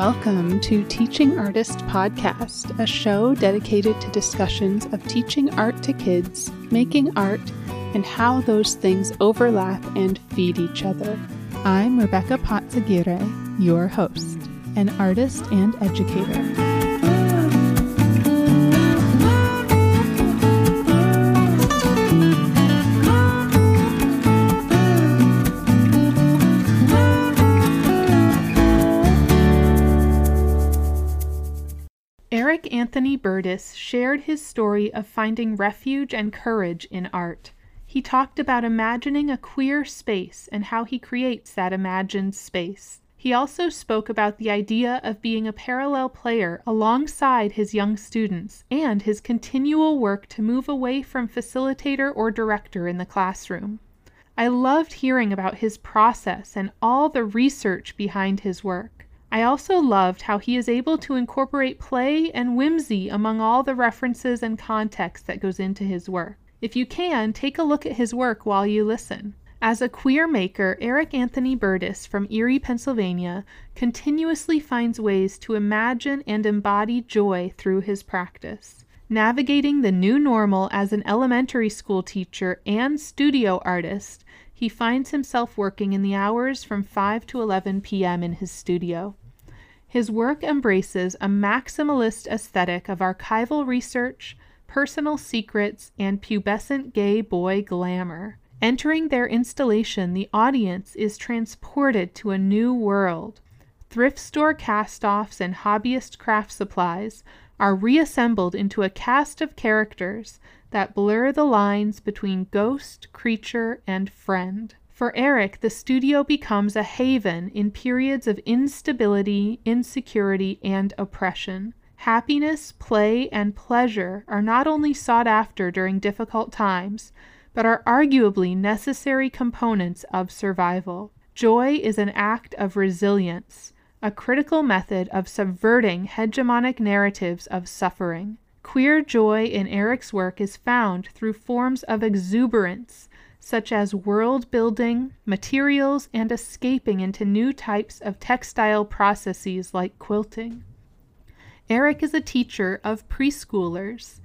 Welcome to Teaching Artist Podcast, a show dedicated to discussions of teaching art to kids, making art, and how those things overlap and feed each other. I'm Rebecca Patzaguirre, your host, an artist and educator. Anthony Burdiss shared his story of finding refuge and courage in art. He talked about imagining a queer space and how he creates that imagined space. He also spoke about the idea of being a parallel player alongside his young students and his continual work to move away from facilitator or director in the classroom. I loved hearing about his process and all the research behind his work. I also loved how he is able to incorporate play and whimsy among all the references and context that goes into his work. If you can, take a look at his work while you listen. As a queer maker, Eric Anthony Burdiss from Erie, Pennsylvania, continuously finds ways to imagine and embody joy through his practice. Navigating the new normal as an elementary school teacher and studio artist, he finds himself working in the hours from 5 to 11 p.m. in his studio. His work embraces a maximalist aesthetic of archival research, personal secrets, and pubescent gay boy glamour. Entering their installation, the audience is transported to a new world. Thrift store cast offs and hobbyist craft supplies are reassembled into a cast of characters that blur the lines between ghost, creature, and friend. For Eric, the studio becomes a haven in periods of instability, insecurity, and oppression. Happiness, play, and pleasure are not only sought after during difficult times, but are arguably necessary components of survival. Joy is an act of resilience, a critical method of subverting hegemonic narratives of suffering. Queer joy in Eric's work is found through forms of exuberance such as world building, materials, and escaping into new types of textile processes like quilting. Eric is a teacher of preschoolers.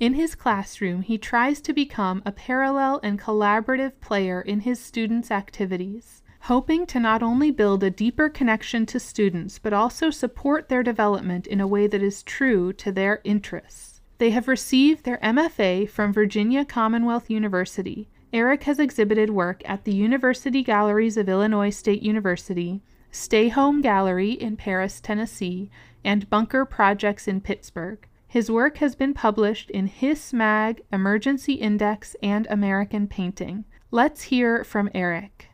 In his classroom, he tries to become a parallel and collaborative player in his students' activities, hoping to not only build a deeper connection to students, but also support their development in a way that is true to their interests. They have received their MFA from Virginia Commonwealth University Eric has exhibited work at the University Galleries of Illinois State University, Stay Home Gallery in Paris, Tennessee, and Bunker Projects in Pittsburgh. His work has been published in Hiss Mag, Emergency Index, and American Painting. Let's hear from Eric.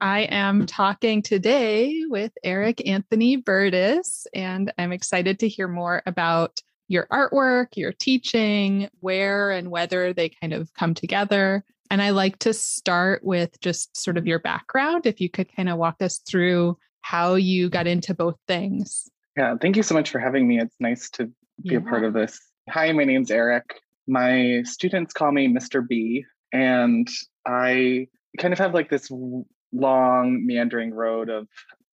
I am talking today with Eric Anthony Burdiss, and I'm excited to hear more about your artwork, your teaching, where and whether they kind of come together. And I like to start with just sort of your background. If you could kind of walk us through how you got into both things. Yeah, thank you so much for having me. It's nice to be yeah. a part of this. Hi, my name's Eric. My students call me Mr. B, and I kind of have like this long, meandering road of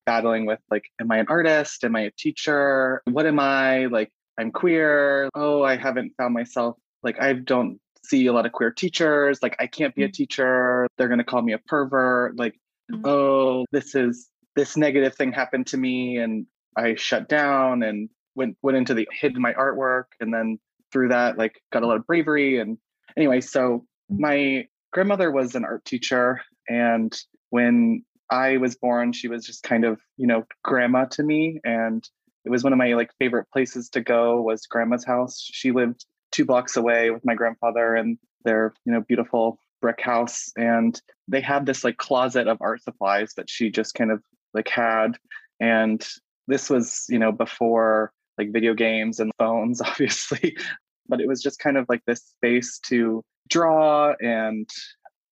battling with like, am I an artist? Am I a teacher? What am I? Like, I'm queer. Oh, I haven't found myself. Like, I don't see a lot of queer teachers. Like, I can't be a mm. teacher. They're going to call me a pervert. Like, mm-hmm. oh, this is this negative thing happened to me. And I shut down and went, went into the hid my artwork. And then through that, like, got a lot of bravery. And anyway, so mm. my grandmother was an art teacher. And when I was born, she was just kind of, you know, grandma to me. And it was one of my like favorite places to go was grandma's house. She lived two blocks away with my grandfather and their you know beautiful brick house. And they had this like closet of art supplies that she just kind of like had. And this was you know before like video games and phones obviously. But it was just kind of like this space to draw and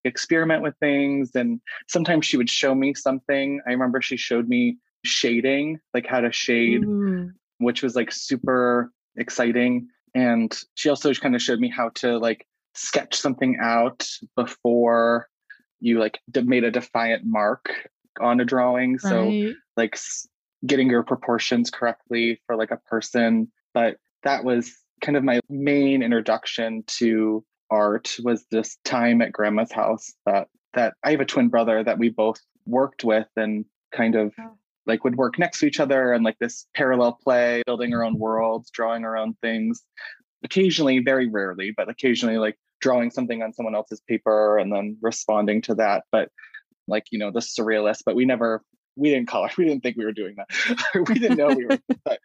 experiment with things. And sometimes she would show me something. I remember she showed me shading like how to shade mm. which was like super exciting and she also kind of showed me how to like sketch something out before you like made a defiant mark on a drawing so like getting your proportions correctly for like a person. But that was kind of my main introduction to art was this time at grandma's house that that I have a twin brother that we both worked with and kind of oh. Like would work next to each other and like this parallel play, building our own worlds, drawing our own things. Occasionally, very rarely, but occasionally like drawing something on someone else's paper and then responding to that. But like, you know, the surrealist, but we never we didn't call it, we didn't think we were doing that. we didn't know we were but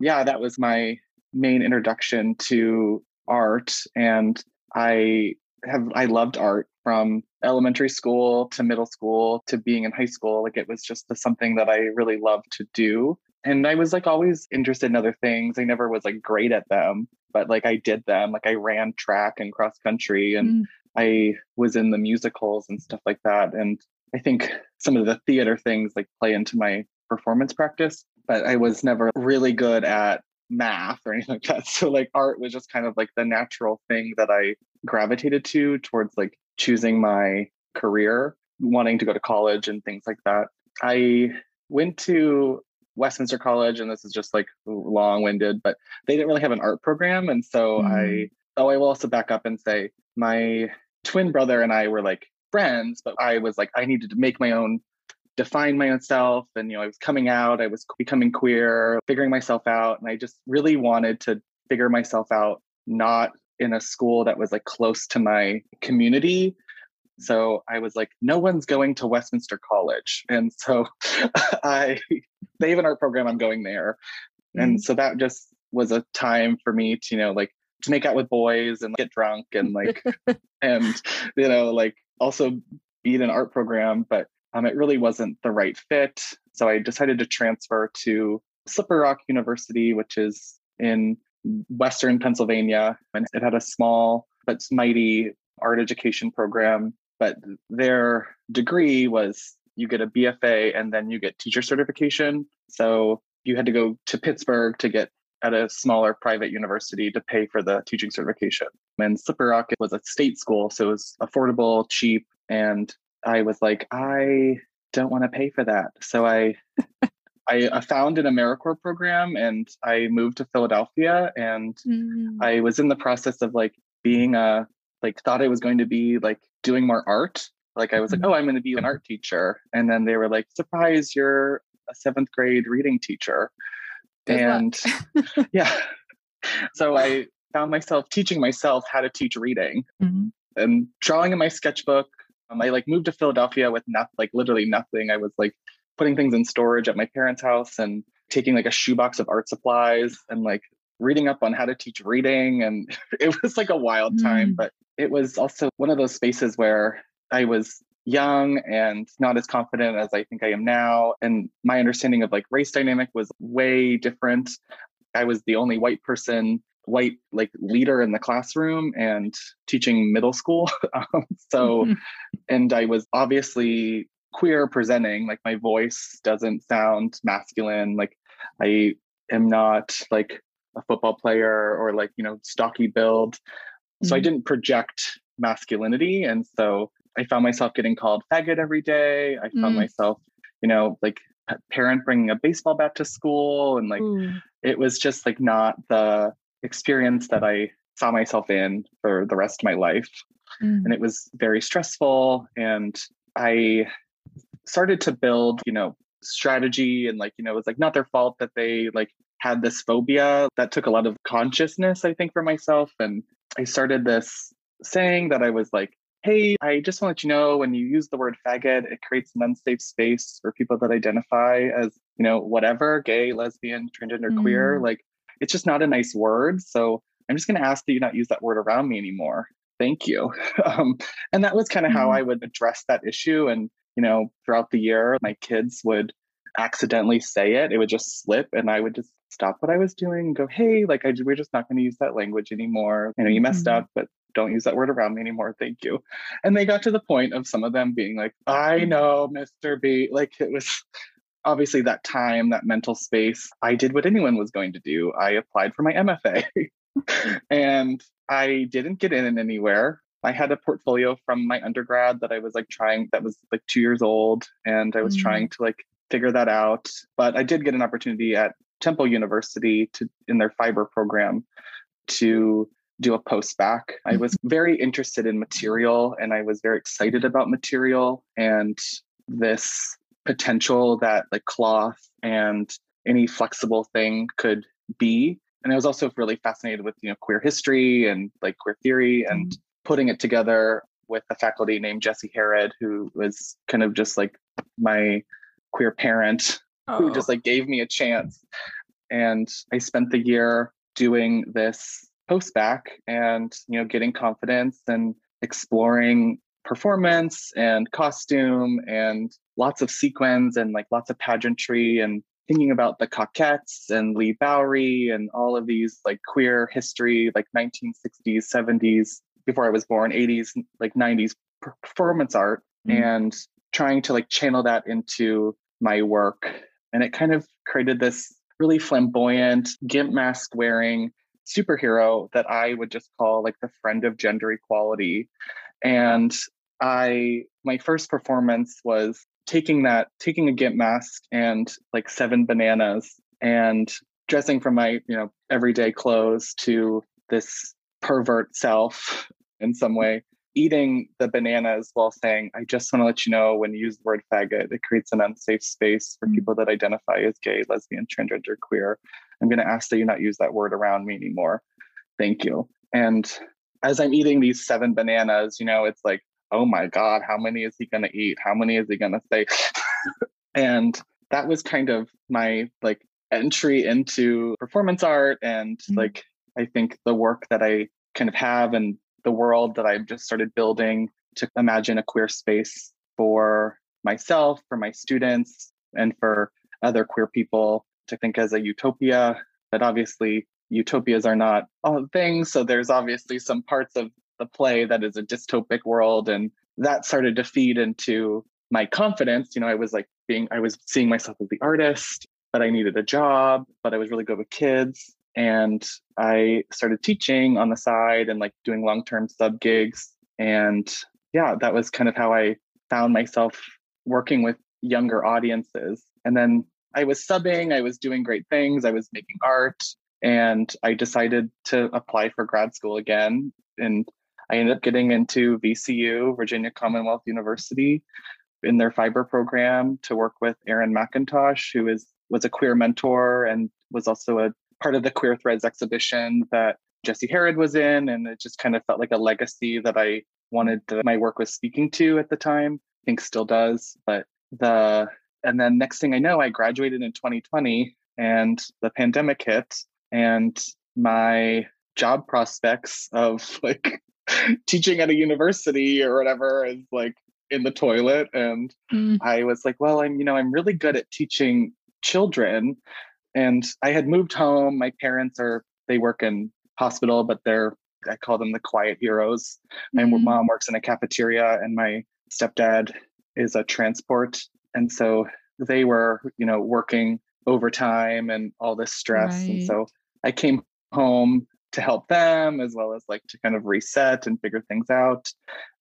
yeah, that was my main introduction to art and I have I loved art from elementary school to middle school to being in high school. Like it was just something that I really loved to do. And I was like always interested in other things. I never was like great at them, but like I did them. Like I ran track and cross country and mm. I was in the musicals and stuff like that. And I think some of the theater things like play into my performance practice, but I was never really good at math or anything like that. So like art was just kind of like the natural thing that I gravitated to towards like choosing my career, wanting to go to college and things like that. I went to Westminster College, and this is just like long winded, but they didn't really have an art program. And so mm. I, oh, I will also back up and say my twin brother and I were like friends, but I was like, I needed to make my own define my own self and you know i was coming out i was becoming queer figuring myself out and i just really wanted to figure myself out not in a school that was like close to my community. So i was like no one's going to westminster college. And so i they have an art program i'm going there. Mm-hmm. and so that just was a time for me to you know like to make out with boys and get drunk and like and you know like also be in an art program but um, it really wasn't the right fit. So I decided to transfer to Slippery Rock University, which is in Western Pennsylvania. And it had a small but mighty art education program. But their degree was you get a BFA and then you get teacher certification. So you had to go to Pittsburgh to get at a smaller private university to pay for the teaching certification. And Slippery Rock was a state school, so it was affordable, cheap, and I was like, I don't want to pay for that. So I I found an AmeriCorps program and I moved to Philadelphia and mm. I was in the process of like being a like thought I was going to be like doing more art. Like I was mm-hmm. like, oh, I'm going to be an art teacher. And then they were like, surprise, you're a seventh grade reading teacher. Good and yeah. So I found myself teaching myself how to teach reading mm-hmm. and drawing in my sketchbook um, I like moved to Philadelphia with not like literally nothing. I was like putting things in storage at my parents' house and taking like a shoebox of art supplies and like reading up on how to teach reading. And it was like a wild time, mm. but it was also one of those spaces where I was young and not as confident as I think I am now. And my understanding of like race dynamic was way different. I was the only white person white like leader in the classroom and teaching middle school um, so mm-hmm. and i was obviously queer presenting like my voice doesn't sound masculine like i am not like a football player or like you know stocky build so mm-hmm. i didn't project masculinity and so i found myself getting called faggot every day i found mm. myself you know like parent bringing a baseball bat to school and like it was just like not the experience that I saw myself in for the rest of my life. Mm. And it was very stressful. And I started to build, you know, strategy and like, you know, it was like not their fault that they like had this phobia that took a lot of consciousness, I think, for myself. And I started this saying that I was like, hey, I just want to let you know when you use the word faggot, it creates an unsafe space for people that identify as, you know, whatever, gay, lesbian, transgender, mm. queer. Like it's just not a nice word. So I'm just going to ask that you not use that word around me anymore. Thank you. Um, and that was kind of mm-hmm. how I would address that issue. And, you know, throughout the year, my kids would accidentally say it. It would just slip and I would just stop what I was doing and go, hey, like I, we're just not going to use that language anymore. You know, you messed mm-hmm. up, but don't use that word around me anymore. Thank you. And they got to the point of some of them being like, I mm-hmm. know, Mr. B. Like it was obviously that time, that mental space, I did what anyone was going to do. I applied for my MFA and I didn't get in anywhere. I had a portfolio from my undergrad that I was like trying, that was like two years old. And I was mm. trying to like figure that out. But I did get an opportunity at Temple University to in their fiber program to do a post bac. I was mm-hmm. very interested in material and I was very excited about material and this potential that like cloth and any flexible thing could be. And I was also really fascinated with, you know, queer history and like queer theory and mm. putting it together with a faculty named Jesse Harrod, who was kind of just like my queer parent oh. who just like gave me a chance. And I spent the year doing this post bac and you know getting confidence and exploring performance and costume and lots of sequins and like lots of pageantry and thinking about the Cockettes and Leigh Bowery and all of these like queer history, like 1960s, 70s, before I was born, 80s, like 90s performance art, mm-hmm. and trying to like channel that into my work. And it kind of created this really flamboyant, gimp mask wearing superhero that I would just call like the friend of gender equality. And I, my first performance was taking that, taking a gimp mask and like seven bananas and dressing from my, you know, everyday clothes to this pervert self in some way eating the bananas while saying, I just want to let you know when you use the word faggot, it creates an unsafe space for mm people that identify as gay, lesbian, transgender, queer. I'm going to ask that you not use that word around me anymore. Thank you. And as I'm eating these seven bananas, you know, it's like, oh my God, how many is he going to eat? How many is he going to say? and that was kind of my like entry into performance art and mm like I think the work that I kind of have and the world that I've just started building to imagine a queer space for myself, for my students, and for other queer people to think as a utopia. But obviously, utopias are not all things. So there's obviously some parts of the play that is a dystopic world. And that started to feed into my confidence. You know, I was like being, I was seeing myself as the artist, but I needed a job, but I was really good with kids and I started teaching on the side and like doing long term sub gigs. And yeah, that was kind of how I found myself working with younger audiences. And then I was subbing, I was doing great things, I was making art, and I decided to apply for grad school again. And I ended up getting into VCU, Virginia Commonwealth University, in their fiber program to work with Aaron McIntosh, who is was a queer mentor and was also a part of the Queer Threads exhibition that Jesse Harrod was in. And it just kind of felt like a legacy that I wanted to, my work was speaking to at the time. I think still does. But the, and then next thing I know, I graduated in 2020 and the pandemic hit and my job prospects of like teaching at a university or whatever is like in the toilet and mm. i was like well i'm you know i'm really good at teaching children and I had moved home. My parents are, they work in hospital, but they're, I call them the quiet heroes. My mm-hmm. mom works in a cafeteria and my stepdad is a transport. And so they were, you know, working overtime and all this stress. Right. And so I came home to help them as well as like to kind of reset and figure things out.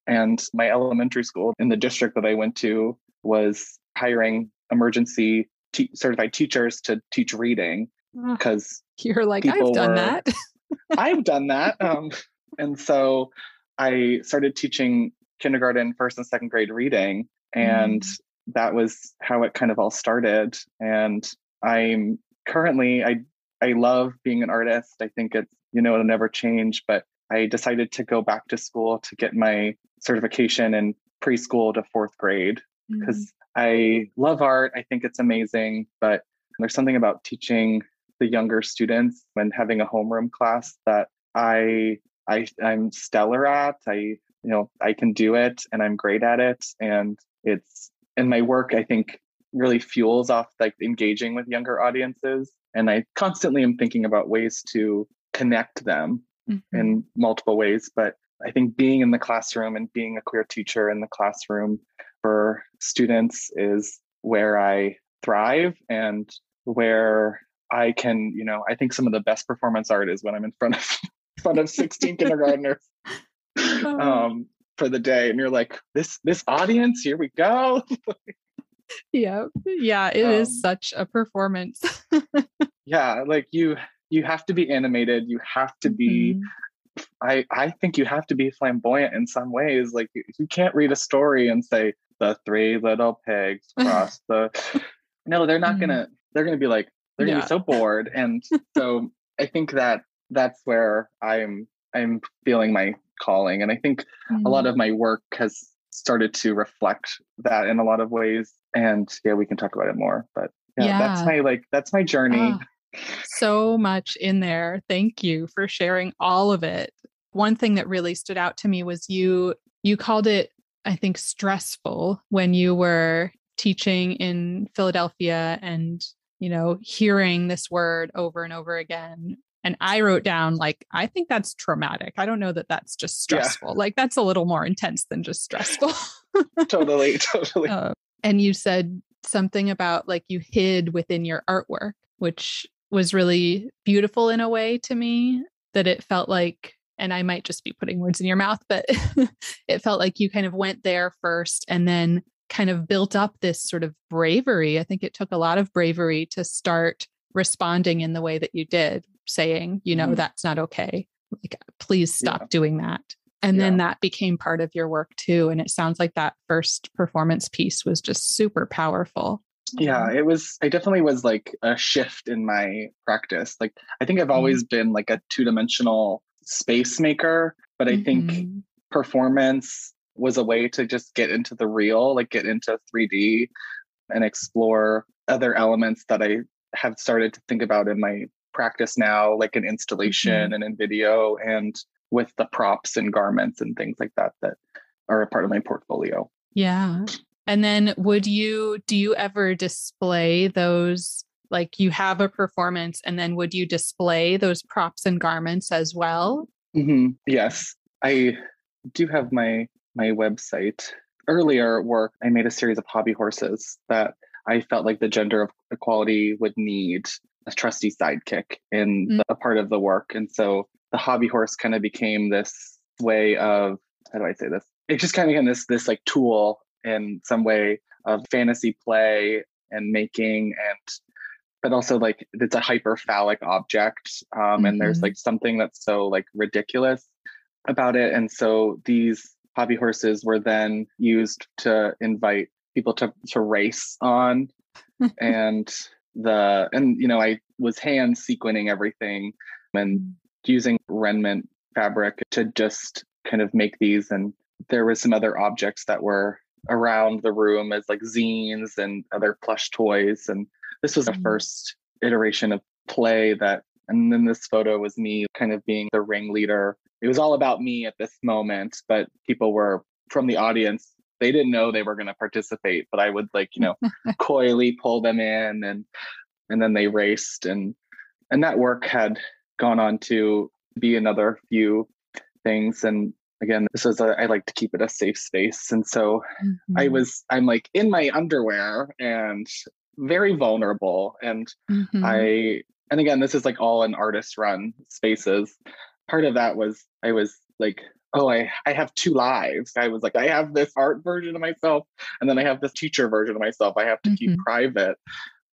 And my elementary school in the district that I went to was hiring emergency certified teachers to teach reading because you're like I've done were, that. I've done that, um, and so I started teaching kindergarten, first and second grade reading, and mm. that was how it kind of all started. And I'm currently I I love being an artist. I think it's you know it'll never change, but I decided to go back to school to get my certification in preschool to fourth grade because mm. I love art. I think it's amazing, but there's something about teaching the younger students and having a homeroom class that I I I'm stellar at. I you know I can do it and I'm great at it and it's in my work I think really fuels off like engaging with younger audiences and I constantly am thinking about ways to connect them mm-hmm. in multiple ways but I think being in the classroom and being a queer teacher in the classroom for students is where I thrive and where I can, you know, I think some of the best performance art is when I'm in front of front of 16 kindergartners oh. um, for the day, and you're like, this this audience, here we go. yeah. Yeah. It um, is such a performance. yeah. Like you, you have to be animated. You have to be, mm-hmm. I, I think you have to be flamboyant in some ways. Like you, you can't read a story and say the three little pigs cross the, no, they're not mm-hmm. gonna, they're gonna be like, they're gonna be so bored. And so I think that that's where I'm, I'm feeling my calling. And I think mm-hmm. a lot of my work has started to reflect that in a lot of ways. And yeah, we can talk about it more. But yeah, yeah. that's my like that's my journey. Oh, so much in there. Thank you for sharing all of it. One thing that really stood out to me was you you called it I think stressful when you were teaching in Philadelphia and you know hearing this word over and over again and I wrote down, like, I think that's traumatic. I don't know that that's just stressful. Yeah. Like, that's a little more intense than just stressful. totally, totally. Uh, and you said something about like you hid within your artwork, which was really beautiful in a way to me that it felt like, and I might just be putting words in your mouth, but it felt like you kind of went there first and then kind of built up this sort of bravery. I think it took a lot of bravery to start responding in the way that you did, saying, you know, mm-hmm. that's not okay. Like, please stop yeah. doing that. And yeah. then that became part of your work too. And it sounds like that first performance piece was just super powerful. Yeah, mm-hmm. it was, I definitely was like a shift in my practice. Like, I think I've mm-hmm. always been like a two dimensional space maker, but I think mm-hmm. performance was a way to just get into the real, like get into 3D and explore other elements that I have started to think about in my practice now, like in installation mm-hmm. and in video and with the props and garments and things like that that are a part of my portfolio. Yeah. And then would you do you ever display those like you have a performance and then would you display those props and garments as well? Mm-hmm. Yes. I do have my my website. Earlier work, I made a series of hobby horses that I felt like the gender of equality would need a trusty sidekick in mm. a part of the work. And so the hobby horse kind of became this way of how do I say this? It just kind of became this this like tool in some way of fantasy play and making and but also like it's a hyper phallic object um, mm-hmm. and there's mm-hmm. like something that's so like ridiculous about it and so these hobby horses were then used to invite people to to race on and the and you know i was hand sequencing everything and mm. using renment fabric to just kind of make these and there was some other objects that were around the room as like zines and other plush toys and this was the mm-hmm. first iteration of play that and then this photo was me kind of being the ringleader it was all about me at this moment but people were from the audience they didn't know they were going to participate, but I would like, you know, coyly pull them in and and then they raced and and that work had gone on to be another few things and again this is a, I like to keep it a safe space and so mm-hmm. I was I'm like in my underwear and very vulnerable and mm-hmm. I and again this is like all in artist run spaces part of that was I was like oh I, I have two lives. I was like i have this art version of myself and then i have this teacher version of myself. I have to mm-hmm. keep private.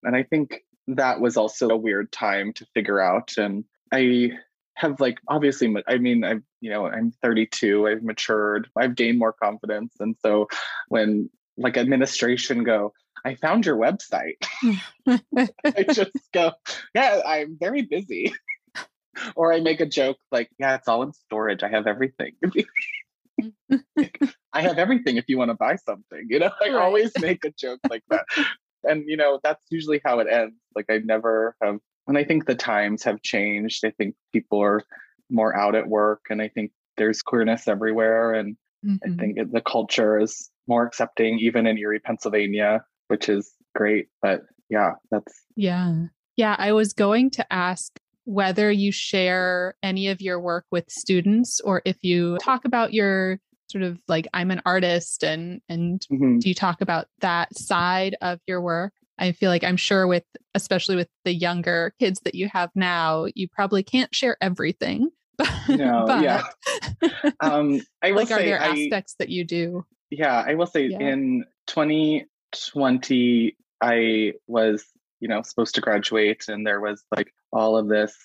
And i think that was also a weird time to figure out and i have like obviously i mean i've you know i'm 32 i've matured i've gained more confidence and so when like administration go i found your website. I just go yeah i'm very busy or I make a joke like, yeah, it's all in storage. I have everything. I have everything if you want to buy something. You know, I right. always make a joke like that. And, you know, that's usually how it ends. Like, I never have, and I think the times have changed. I think people are more out at work, and I think there's queerness everywhere. And mm-hmm. I think it, the culture is more accepting, even in Erie, Pennsylvania, which is great. But yeah, that's. Yeah. Yeah. I was going to ask whether you share any of your work with students or if you talk about your sort of like I'm an artist and and mm-hmm. do you talk about that side of your work? I feel like I'm sure with especially with the younger kids that you have now, you probably can't share everything. No, but, yeah. Um, I will like, say, are there I, aspects that you do? Yeah, I will say yeah. in 20 20, I was, you know, supposed to graduate and there was like all of this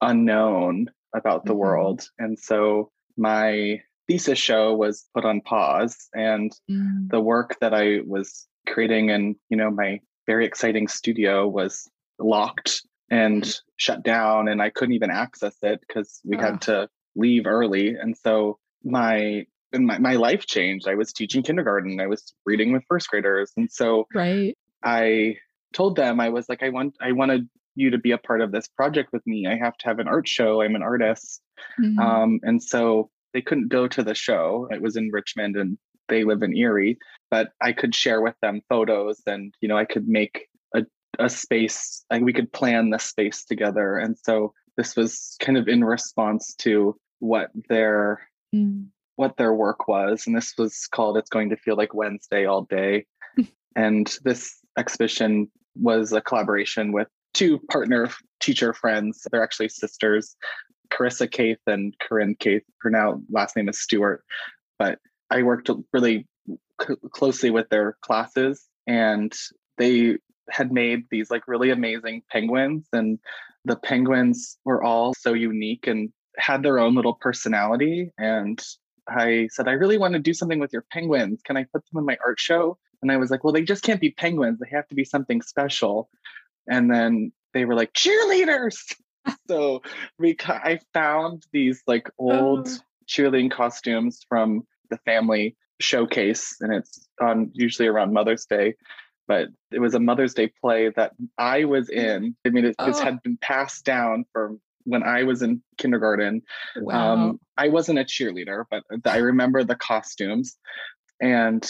unknown about the mm-hmm. world. And so my thesis show was put on pause and mm. the work that I was creating in, you know, my very exciting studio was locked and shut down and I couldn't even access it because we had to leave early. And so my and my, my life changed. I was teaching kindergarten. I was reading with first graders. And so right. I told them I was like, I want I wanted you to be a part of this project with me. I have to have an art show. I'm an artist. Mm-hmm. Um, and so they couldn't go to the show. It was in Richmond and they live in Erie, but I could share with them photos and, you know, I could make a, a space, like we could plan the space together. And so this was kind of in response to what their mm. what their work was. And this was called It's Going to Feel Like Wednesday All Day. and this exhibition was a collaboration with two partner teacher friends. They're actually sisters, Carissa Kaith and Corinne Kaith. Her now last name is Stewart. But I worked really c- closely with their classes, and they had made these like really amazing penguins, and the penguins were all so unique and had their own little personality. And I said, I really want to do something with your penguins. Can I put them in my art show? And I was like, well, they just can't be penguins. They have to be something special. And then they were like, cheerleaders. so we, I found these like old oh. cheerleading costumes from the family showcase, and it's on usually around Mother's Day. But it was a Mother's Day play that I was in. I mean, it, oh. this had been passed down from when I was in kindergarten. Um, wow. Um, I wasn't a cheerleader, but I remember the costumes, and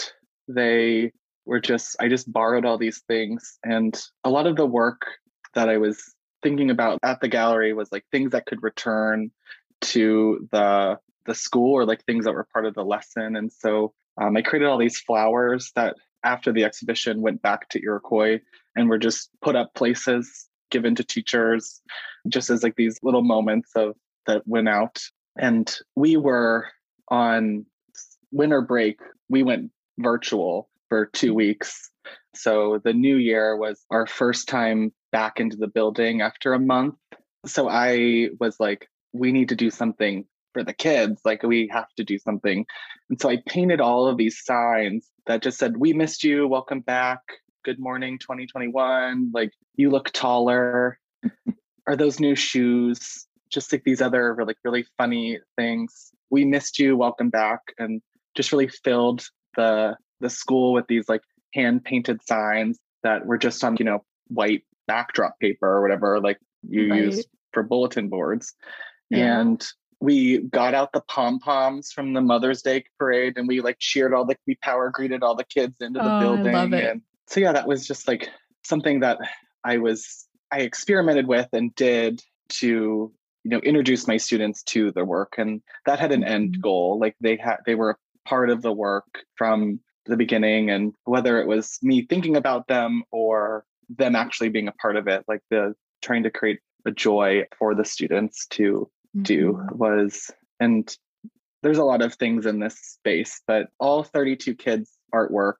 they were just I just borrowed all these things, and a lot of the work that I was thinking about at the gallery was like things that could return to the the school or like things that were part of the lesson. And so um, I created all these flowers that after the exhibition went back to Iroquois and were just put up places given to teachers just as like these little moments of that went out. And we were on winter break we went virtual for two mm-hmm. weeks. So the new year was our first time back into the building after a month. So i was like we need to do something for the kids. Like we have to do something. And so i painted all of these signs that just said we missed you. Welcome back. Good morning 2021 like you look taller. Are those new shoes? Just like these other like really funny things. We missed you. Welcome back. And just really filled the the school with these like hand painted signs that were just on you know white backdrop paper or whatever like you right. use for bulletin boards yeah. and we got out the pom poms from the Mother's Day parade and we like cheered all the we power greeted all the kids into the oh, building. And so yeah, that was just like something that I was I experimented with and did to you know introduce my students to the work and that had an mm-hmm. end goal like they had they were part of the work from the beginning and whether it was me thinking about them or them actually being a part of it like the trying to create a joy for the students to mm-hmm. do was and there's a lot of things in this space but all 32 kids artwork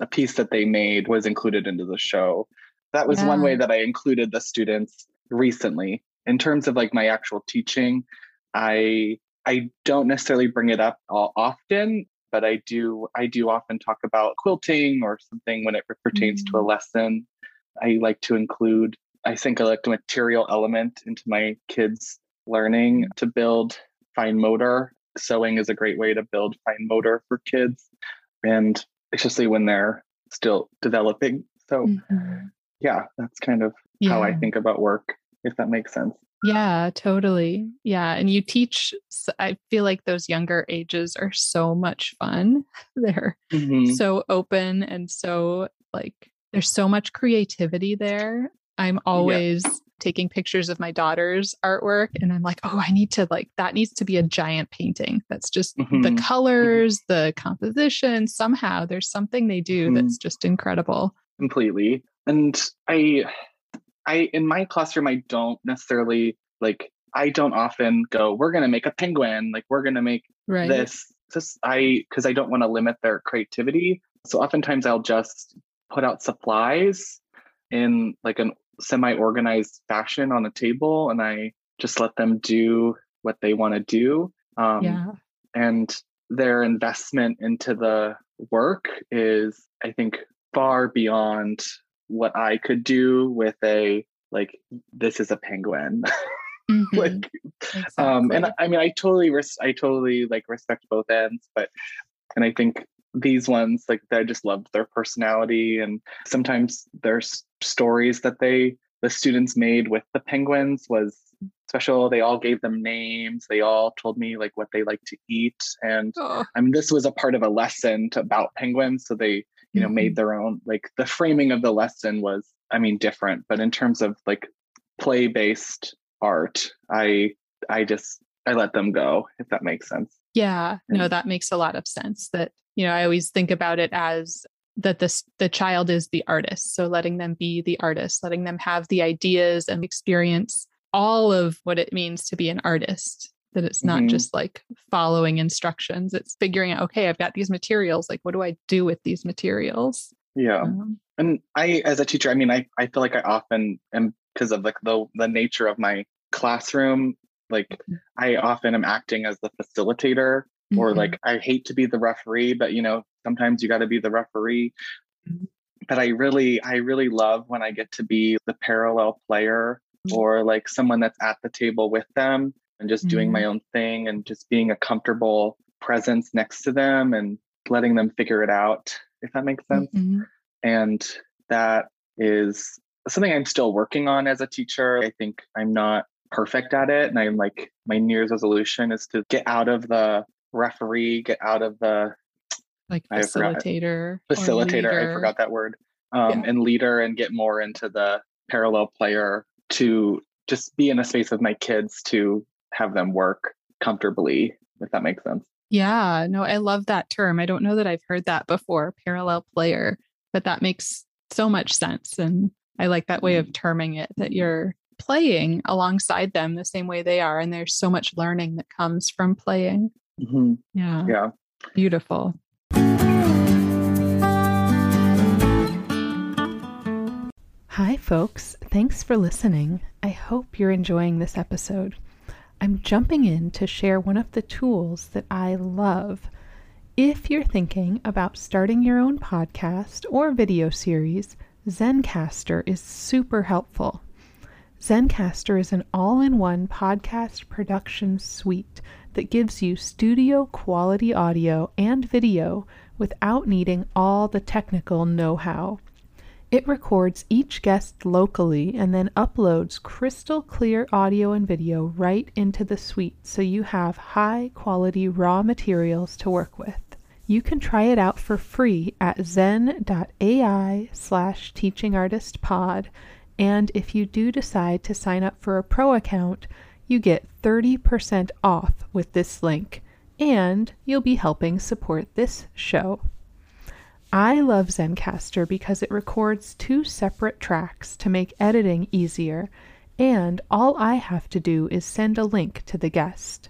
a piece that they made was included into the show. That was yeah. one way that I included the students recently. In terms of like my actual teaching, I I don't necessarily bring it up often, but I do I do often talk about quilting or something when it pertains mm-hmm. to a mm. lesson. I like to include I think I like the material element into my kids' learning to build fine motor. Sewing is a great way to build fine motor for kids. And especially when they're still developing. So, mm-hmm. yeah, that's kind of yeah. how I think about work, if that makes sense. Yeah, totally. Yeah. And you teach, I feel like those younger ages are so much fun. They're mm-hmm. so open and so like, there's so much creativity there. I'm always yeah taking pictures of my daughter's artwork and I'm like, oh, I need to like that needs to be a giant painting. That's just mm-hmm. the mm-hmm. colors, mm-hmm. the composition. Somehow there's something they do mm-hmm. that's just incredible. Completely. And I I in my classroom I don't necessarily like I don't often go, we're gonna make a penguin, like we're gonna make right. this. Just I because I don't want to limit their creativity. So oftentimes I'll just put out supplies in like a semi-organized fashion on a table and I just let them do what they want to do. Um, yeah. And their investment into the work is, I think, far beyond what I could do with a like this is a penguin. Mm-hmm. like exactly. um and I mean I totally res- I totally like respect both ends, but and I think these ones like I just loved their personality and sometimes there's stories that they the students made with the penguins was special they all gave them names they all told me like what they like to eat and oh. i mean this was a part of a lesson to, about penguins so they you know mm-hmm. made their own like the framing of the lesson was i mean different but in terms of like play based art i i just i let them go if that makes sense. Yeah. No that makes a lot of sense that you know i always think about it as that this the child is the artist so letting them be the artist letting them have the ideas and experience all of what it means to be an artist that it's not mm-hmm. just like following instructions it's figuring out okay i've got these materials like what do i do with these materials yeah um, and i as a teacher i mean i, I feel like i often am because of like the the nature of my classroom like mm-hmm. i often am acting as the facilitator mm-hmm. or like i hate to be the referee but you know sometimes you got to be the referee mm-hmm. but i really i really love when i get to be the parallel player Mm-hmm. or like someone that's at the table with them and just doing mm-hmm. my own thing and just being a comfortable presence next to them and letting them figure it out, if that makes sense. Mm-hmm. And that is something I'm still working on as a teacher. I think I'm not perfect at it. And I'm like, my New Year's resolution is to get out of the referee, get out of the like facilitator. Facilitator. I forgot that word. Um, yeah. And leader and get more into the parallel player to just be in a space with my kids to have them work comfortably, if that makes sense. Yeah, no, I love that term. I don't know that I've heard that before, parallel player, but that makes so much sense. And I like that way of mm. terming it that you're playing alongside them the same way they are. And there's so much learning that comes from playing. Mm-hmm. Yeah. Yeah. Beautiful. Hi, folks. Thanks for listening. I hope you're enjoying this episode. I'm jumping in to share one of the tools that I love. If you're thinking about starting your own podcast or video series, Zencastr is super helpful. Zencastr is an all in one podcast production suite that gives you studio quality audio and video without needing all the technical know how. It records each guest locally and then uploads crystal clear audio and video right into the suite so you have high quality raw materials to work with. You can try it out for free at zen.ai slash teachingartistpod. And if you do decide to sign up for a pro account, you get 30% off with this link, and you'll be helping support this show. I love Zencastr because it records two separate tracks to make editing easier, and all I have to do is send a link to the guest.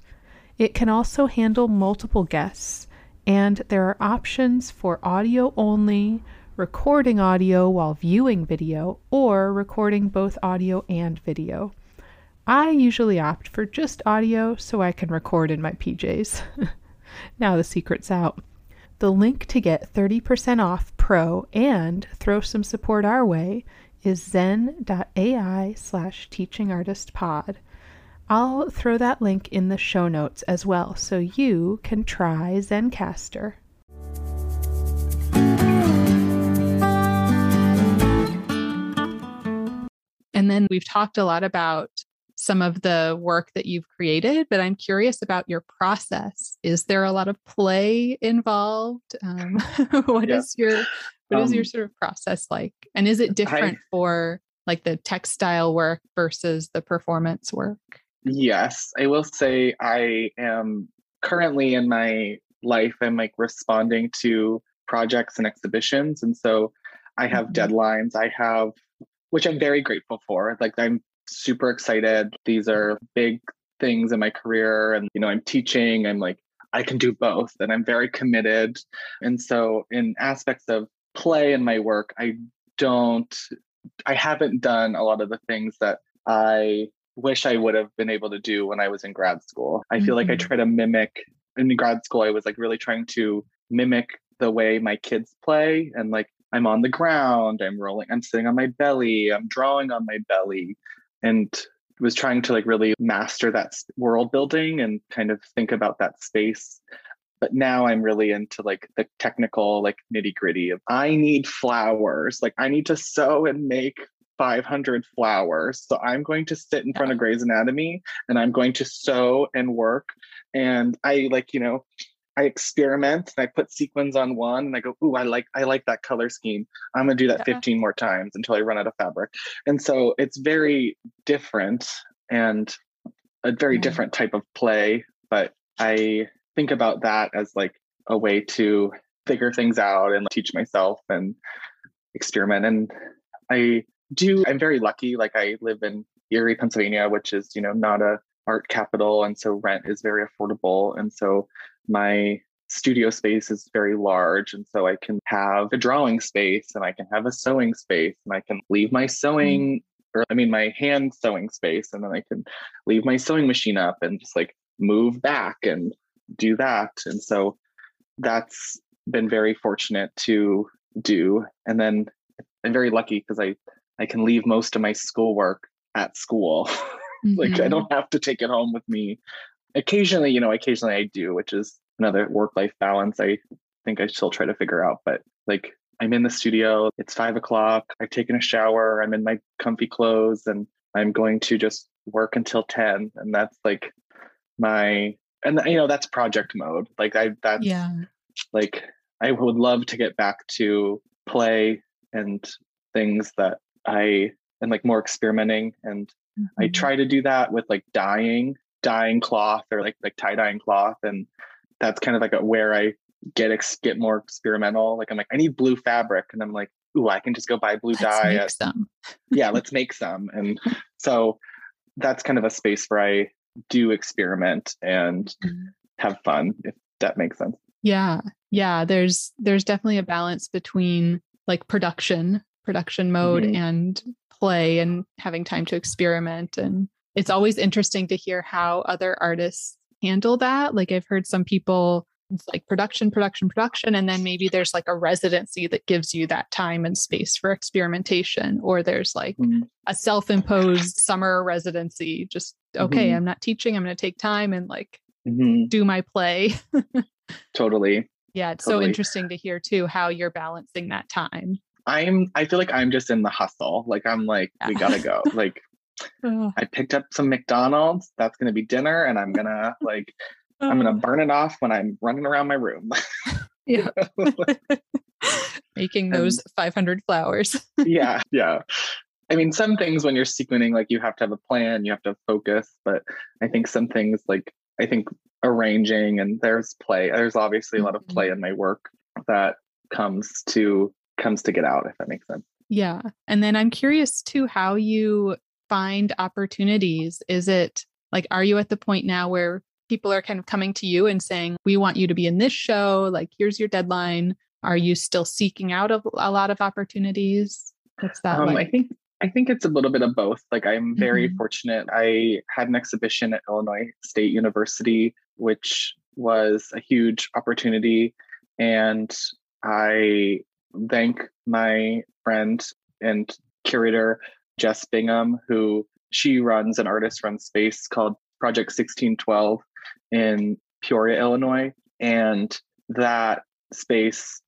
It can also handle multiple guests, and there are options for audio only, recording audio while viewing video, or recording both audio and video. I usually opt for just audio so I can record in my PJs. now the secret's out. The link to get 30% off Pro and throw some support our way is zen.ai slash teachingartistpod. I'll throw that link in the show notes as well so you can try Zencastr. And then we've talked a lot about some of the work that you've created, but I'm curious about your process. Is there a lot of play involved? Um, what yeah. is your what um, is your sort of process like? And is it different I, for like the textile work versus the performance work? Yes, I will say I am currently in my life I'm like responding to projects and exhibitions and so I have mm-hmm. deadlines. I have which I'm very grateful for. Like I'm super excited. These are big things in my career. And, you know, I'm teaching, I'm like, I can do both and I'm very committed. And so, in aspects of play in my work, I don't, I haven't done a lot of the things that I wish I would have been able to do when I was in grad school. I feel mm-hmm. like I mm-hmm. try to mimic in grad school, I was like really trying to mimic the way my kids play and like I'm on the ground, I'm rolling, I'm sitting on my belly, I'm drawing on my belly, and was trying to like really master that world building and kind of think about that space. But now I'm really into like the technical, like nitty gritty of I need flowers. Like I need to sew and make 500 flowers. So I'm going to sit in front of Grey's Anatomy and I'm going to sew and work. And I like, you know, I experiment and I put sequins on one and I go, ooh, I like I like that color scheme. I'm gonna do that yeah. 15 more times until I run out of fabric. And so it's very different and a very yeah. different type of play. But I think about that as like a way to figure things out and teach myself and experiment. And I do I'm very lucky. Like I live in Erie, Pennsylvania, which is, you know, not a art capital. And so rent is very affordable. And so my studio space is very large. And so I can have a drawing space and I can have a sewing space and I can leave my sewing, mm. or I mean, my hand sewing space. And then I can leave my sewing machine up and just like move back and do that. And so that's been very fortunate to do. And then I'm very lucky because I I can leave most of my schoolwork at school. Mm-hmm. like I mm-hmm. don't have to take it home with me. Occasionally, you know, occasionally I do, which is another work life balance I think I still try to figure out. But like I'm in the studio, it's five o'clock, I've taken a shower, I'm in my comfy clothes, and I'm going to just work until 10. And that's like my and you know, that's project mode. Like I that's yeah. like I would love to get back to play and things that I and like more experimenting and mm-hmm. I try to do that with like dyeing, dyeing cloth or like like tie dyeing cloth and that's kind of like a, where I get ex- get more experimental. Like I'm like I need blue fabric and I'm like ooh I can just go buy blue let's dye. Make some. yeah, let's make some. And so that's kind of a space where I do experiment and mm-hmm. have fun if that makes sense. Yeah. Yeah, there's there's definitely a balance between like production production mode mm-hmm. and play and having time to experiment. And it's always interesting to hear how other artists handle that. Like I've heard some people it's like production, production, production. And then maybe there's like a residency that gives you that time and space for experimentation. Or there's like mm-hmm. a self imposed summer residency. Just, okay, mm-hmm. I'm not teaching. I'm going to take time and like mm-hmm. do my play. totally. Yeah. It's totally. so interesting to hear too how you're balancing that time. I'm I feel like I'm just in the hustle. Like I'm like, yeah. we gotta go. Like I picked up some McDonald's. That's gonna be dinner, and I'm gonna like I'm gonna burn it off when I'm running around my room. yeah. Making those and, 500 flowers. yeah, yeah. I mean, some things when you're sequencing, like you have to have a plan, you have to focus. But I think some things, like I think arranging and there's play. There's obviously a lot of mm-hmm. play in my work that comes to comes to get out, if that makes sense. Yeah. And then I'm curious too how you find opportunities. Is it like, are you at the point now where people are kind of coming to you and saying, we want you to be in this show? Like, here's your deadline. Are you still seeking out a, a lot of opportunities? What's that um, like? I think I think it's a little bit of both. Like I'm very mm-hmm. fortunate. I had an exhibition at Illinois State University, which was a huge opportunity. And I thank my friend and curator, Jess Bingham, who she runs an artist run space called Project 1612 in Peoria, Illinois. And that space,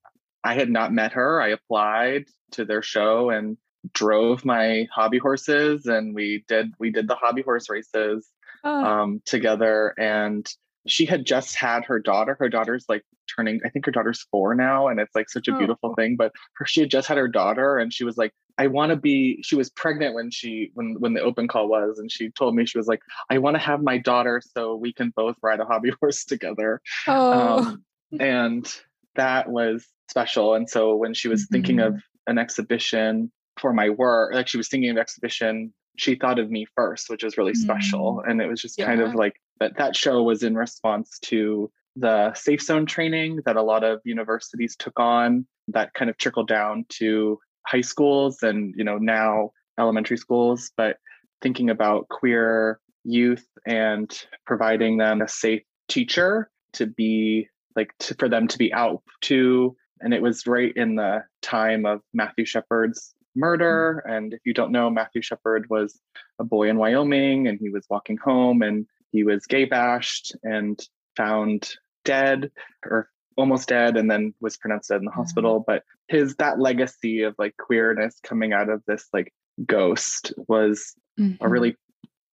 I had not met her. I applied to their show and drove my hobby horses and we did we did the hobby horse races oh. um, together and she had just had her daughter her daughter's like turning i think her daughter's four now and it's like such a oh. beautiful thing but her, she had just had her daughter and she was like i want to be she was pregnant when she when when the open call was and she told me she was like i want to have my daughter so we can both ride a hobby horse together oh. Um, and that was special and so when she was mm-hmm. thinking of mm-hmm. an exhibition for my work like she was thinking of exhibition she thought of me first which was really special and it was just yeah. kind of like that that show was in response to the safe zone training that a lot of universities took on that kind of trickled down to high schools and, you know, now elementary schools, but thinking about queer youth and providing them a safe teacher to be like to, for them to be out to and it was right in the time of Matthew Shepard's murder. Mm. And if you don't know, Matthew Shepard was a boy in Wyoming and he was walking home and he was gay bashed and found dead or almost dead and then was pronounced dead in the mm-hmm. hospital. But his that legacy of like queerness coming out of this like ghost was mm-hmm. a really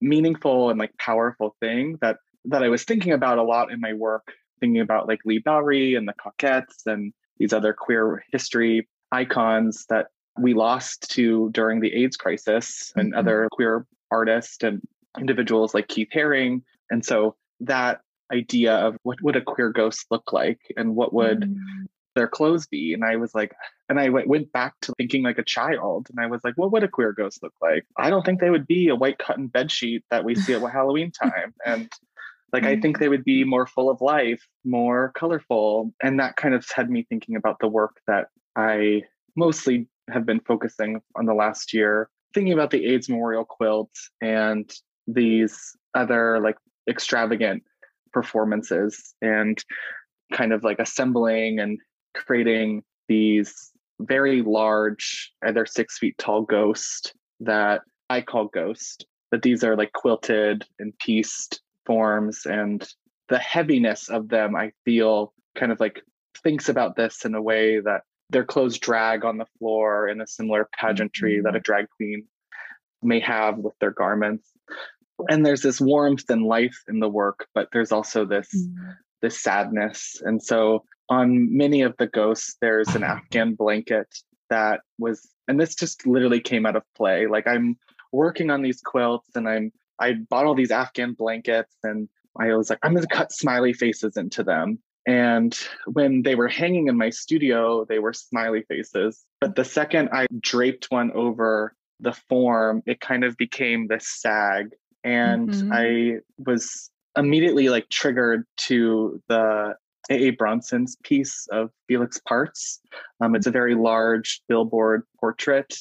meaningful and like powerful thing that that I was thinking about a lot in my work, thinking about like Leigh Bowery and the Cockettes and these other queer history icons that we lost to during the AIDS crisis and mm-hmm. other queer artists and individuals like Keith Haring. And so that idea of what would a queer ghost look like and what would mm-hmm. their clothes be? And I was like, and I went back to thinking like a child and I was like, what would a queer ghost look like? I don't think they would be a white cotton bed sheet that we see at Halloween time. And like I think they would be more full of life, more colorful. And that kind of had me thinking about the work that I mostly have been focusing on the last year, thinking about the AIDS memorial quilt and these other like extravagant performances and kind of like assembling and creating these very large, either six feet tall ghost that I call ghost, but these are like quilted and pieced forms and the heaviness of them, I feel kind of like thinks about this in a way that their clothes drag on the floor in a similar pageantry mm-hmm. that a drag queen may have with their garments. And there's this warmth and life in the work, but there's also this mm-hmm. this sadness. And so on many of the ghosts, there's an Afghan blanket that was, and this just literally came out of play. Like I'm working on these quilts and I'm I bought all these Afghan blankets and I was like, I'm gonna cut smiley faces into them. And when they were hanging in my studio, they were smiley faces. But the second I draped one over the form, it kind of became this sag. And mm-hmm. I was immediately like triggered to the A.A. Bronson's piece of Felix Partz. Um, it's a very large billboard portrait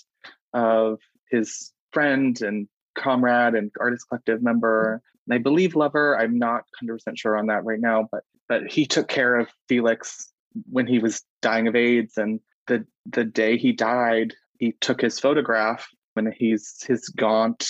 of his friend and comrade and artist collective member and I believe lover. I'm not 100% sure on that right now, but but he took care of Felix when he was dying of AIDS and the the day he died, he took his photograph when he's his gaunt,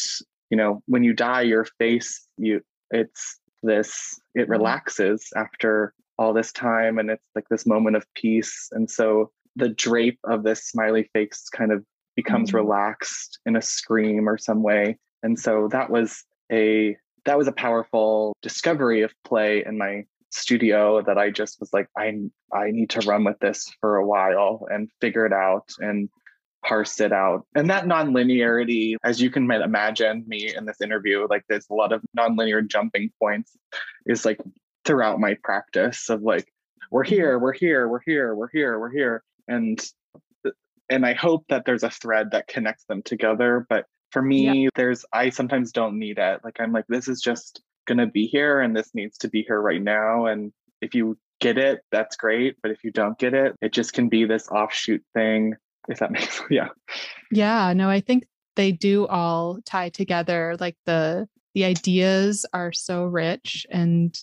you know, when you die your face you it's this it mm-hmm. relaxes after all this time and it's like this moment of peace and so the drape of this smiley face kind of becomes mm-hmm. relaxed in a scream or some way and so that was a that was a powerful discovery of play in my studio that I just was like, I I need to run with this for a while and figure it out and parse it out. And that nonlinearity, as you can imagine me in this interview, like there's a lot of nonlinear jumping points, is like throughout my practice of like, we're here, we're here, we're here, we're here, we're here. And and I hope that there's a thread that connects them together. But for me yeah. there's i sometimes don't need it like i'm like this is just gonna be here and this needs to be here right now and if you get it that's great but if you don't get it it just can be this offshoot thing if that makes yeah yeah no i think they do all tie together like the the ideas are so rich and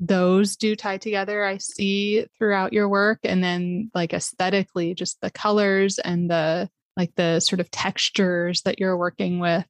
those do tie together i see throughout your work and then like aesthetically just the colors and the like the sort of textures that you're working with.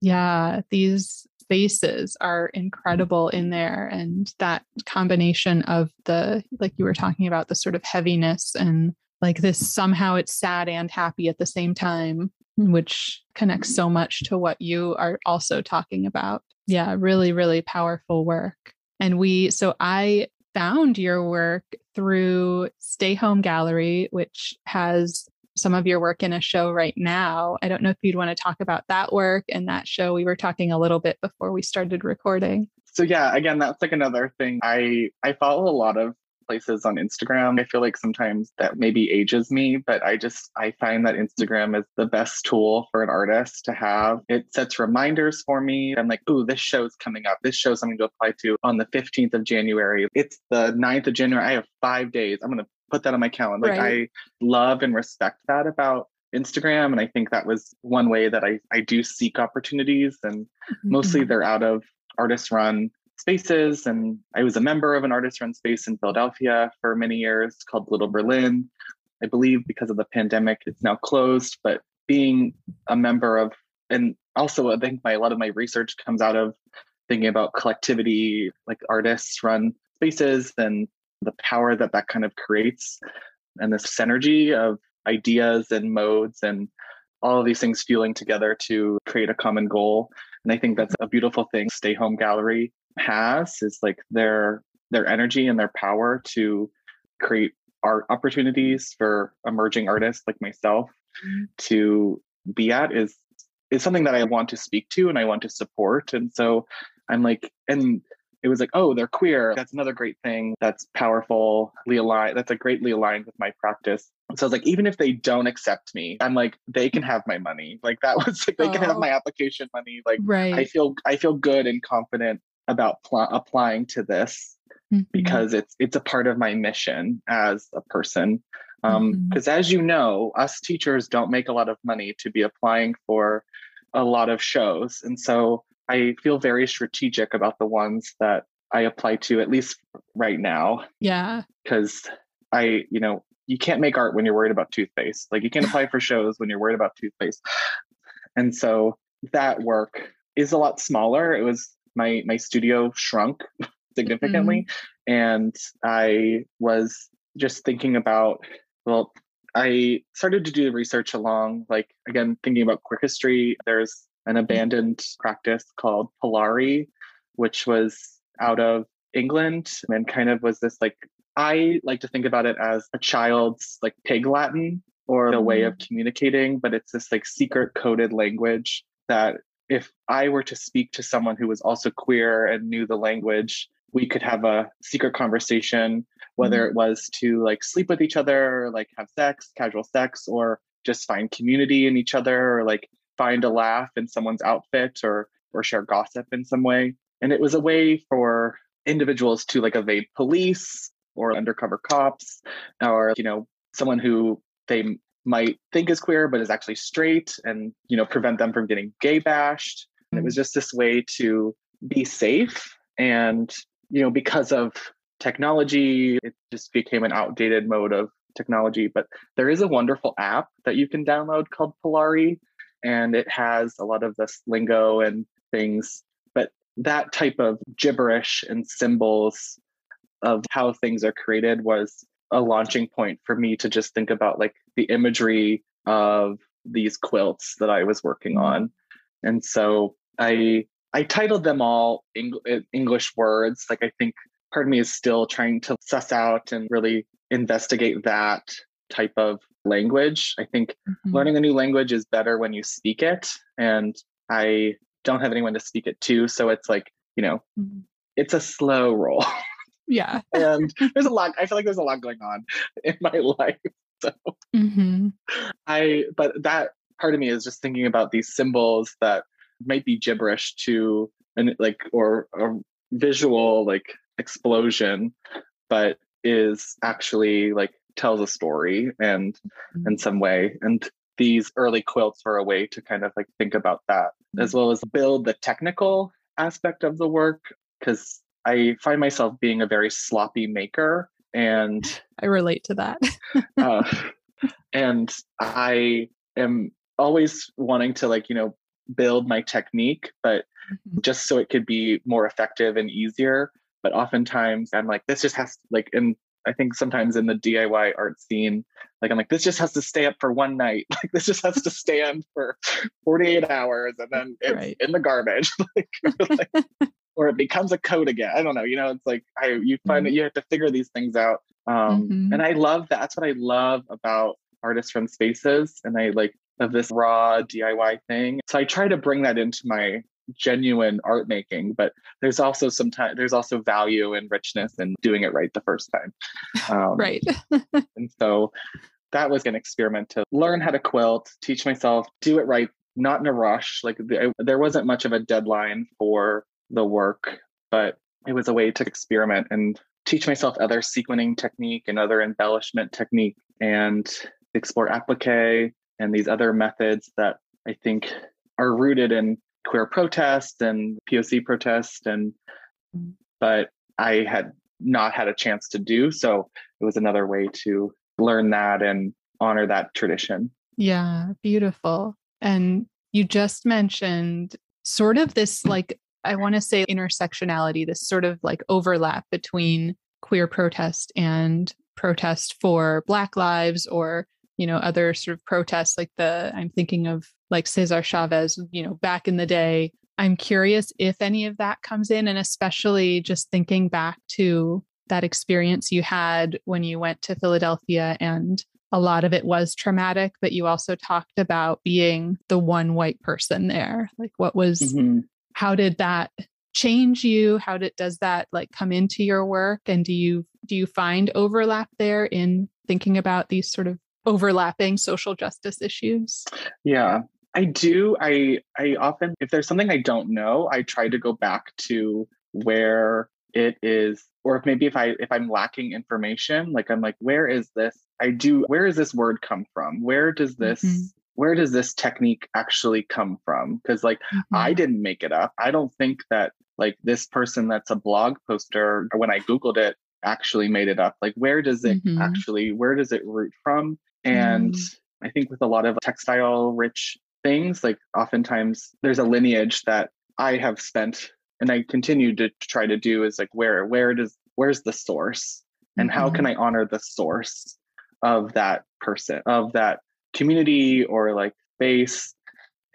Yeah, these faces are incredible in mm-hmm. there. And that combination of the, like you were talking about, the sort of heaviness and like this somehow it's sad and happy at the same time, which connects so much to what you are also talking about. Yeah, really, really powerful work. And we, so I found your work through Stay Home Gallery, which has some of your work in a show right now. I don't know if you'd want to talk about that work and that show. We were talking a little bit before we started recording. So yeah, again, that's like another thing. I I follow a lot of places on Instagram. I feel like sometimes that maybe ages me, but I just I find that Instagram is the best tool for an artist to have. It sets reminders for me. I'm like, ooh, this show's coming up. This show's something to apply to on the 15th of January. It's the 9th of January. I have five days. I'm gonna put that on my calendar. Like Right. I love and respect that about Instagram. And I think that was one way that I, I do seek opportunities. And mostly Mhm. they're out of artist run spaces. And I was a member of an artist run space in Philadelphia for many years called Little Berlin. I believe because of the pandemic, it's now closed. But being a member of, and also I think my, a lot of my research comes out of thinking about collectivity, like artists run spaces and the power that that kind of creates and this synergy of ideas and modes and all of these things fueling together to create a common goal and i think that's a beautiful thing stay home gallery has is like their their energy and their power to create art opportunities for emerging artists like myself Mhm. to be at is is something that i want to speak to and i want to support and so i'm like and it was like, oh, they're queer. That's another great thing. That's powerfully aligned. That's a greatly aligned with my practice. So I was like, even if they don't accept me, I'm like, they can have my money. Like that was like they can have Oh. my application money. Like right. I feel I feel good and confident about pl- applying to this Mhm. because it's it's a part of my mission as a person. Um, Mhm. Because as you know, us teachers don't make a lot of money to be applying for a lot of shows, and so I feel very strategic about the ones that I apply to, at least right now, yeah. because I, you know, you can't make art when you're worried about toothpaste. Like you can't apply for shows when you're worried about toothpaste. And so that work is a lot smaller. It was my my studio shrunk significantly. Mm-hmm. And I was just thinking about, well, I started to do research along, like again, thinking about queer history. There's an mm-hmm. abandoned practice called Polari, which was out of England and kind of was this like I like to think about it as a child's like pig Latin or a way mm-hmm. of communicating, but it's this like secret coded language that if I were to speak to someone who was also queer and knew the language, we could have a secret conversation, whether mm-hmm. it was to like sleep with each other, or like have sex, casual sex, or just find community in each other, or like find a laugh in someone's outfit or or share gossip in some way. And it was a way for individuals to like evade police or undercover cops or you know someone who they might think is queer but is actually straight and you know prevent them from getting gay bashed. And it was mm. just this way to be safe. And you know because of technology it just became an outdated mode of technology. But there is a wonderful app that you can download called polari and it has a lot of this lingo and things. But that type of gibberish and symbols of how things are created was a launching point for me to just think about like the imagery of these quilts that I was working on. And so I I titled them all Eng- uh, English words. Like I think part of me is still trying to suss out and really investigate that type of language. I think Mhm. learning a new language is better when you speak it and I don't have anyone to speak it to, so it's like, you know, Mhm. it's a slow roll. Yeah. and there's a lot i feel like there's a lot going on in my life so hmm i but that part of me is just thinking about these symbols that might be gibberish to and like or a visual like explosion but is actually like tells a story and in some way and these early quilts were a way to kind of like think about that as well as build the technical aspect of the work because i find myself being a very sloppy maker and I relate to that. uh, and I am always wanting to like you know build my technique, but Mhm. just so it could be more effective and easier. But oftentimes I'm like, this just has to, like, and I think sometimes in the DIY art scene, like I'm like, this just has to stay up for one night. Like this just has to stand for 48 hours, and then it's Right. in the garbage. like, like- or it becomes a code again. I don't know. You know, it's like I you find that you have to figure these things out. Um, Mhm. And I love that. That's what I love about artists from spaces, and I like of this raw DIY thing. So I try to bring that into my genuine art making, but there's also some time. There's also value and richness in doing it right the first time. Um, right. and so that was an experiment to learn how to quilt, teach myself, do it right, not in a rush. Like there wasn't much of a deadline for the work, but it was a way to experiment and teach myself other sequencing technique and other embellishment technique and explore applique and these other methods that I think are rooted in queer protest and POC protest and mm. but I had not had a chance to do so it was another way to learn that and honor that tradition. Yeah, beautiful. And you just mentioned sort of this like I want to say intersectionality, this sort of like overlap between queer protest and protest for Black lives or, you know, other sort of protests like the, I'm thinking of like Cesar Chavez, you know, back in the day. I'm curious if any of that comes in, and especially just thinking back to that experience you had when you went to Philadelphia and a lot of it was traumatic, but you also talked about being the one white person there. Like, what was mm-hmm how did that change you? How did does that like come into your work? And do you do you find overlap there in thinking about these sort of overlapping social justice issues? Yeah i do. I i often if there's something i don't know i try to go back to where it is or if maybe if i if i'm lacking information like i'm like where is this? I do where does this word come from? Where does this mm-hmm where does this technique actually come from? Because like mm-hmm. I didn't make it up. I don't think that like this person that's a blog poster when I Googled it actually made it up. Like where does it mm-hmm. actually where does it root from? And mm. I think with a lot of textile rich things, like oftentimes there's a lineage that I have spent and I continue to try to do is like where where does where's the source and how can mm-hmm. I honor the source of that person of that community or like space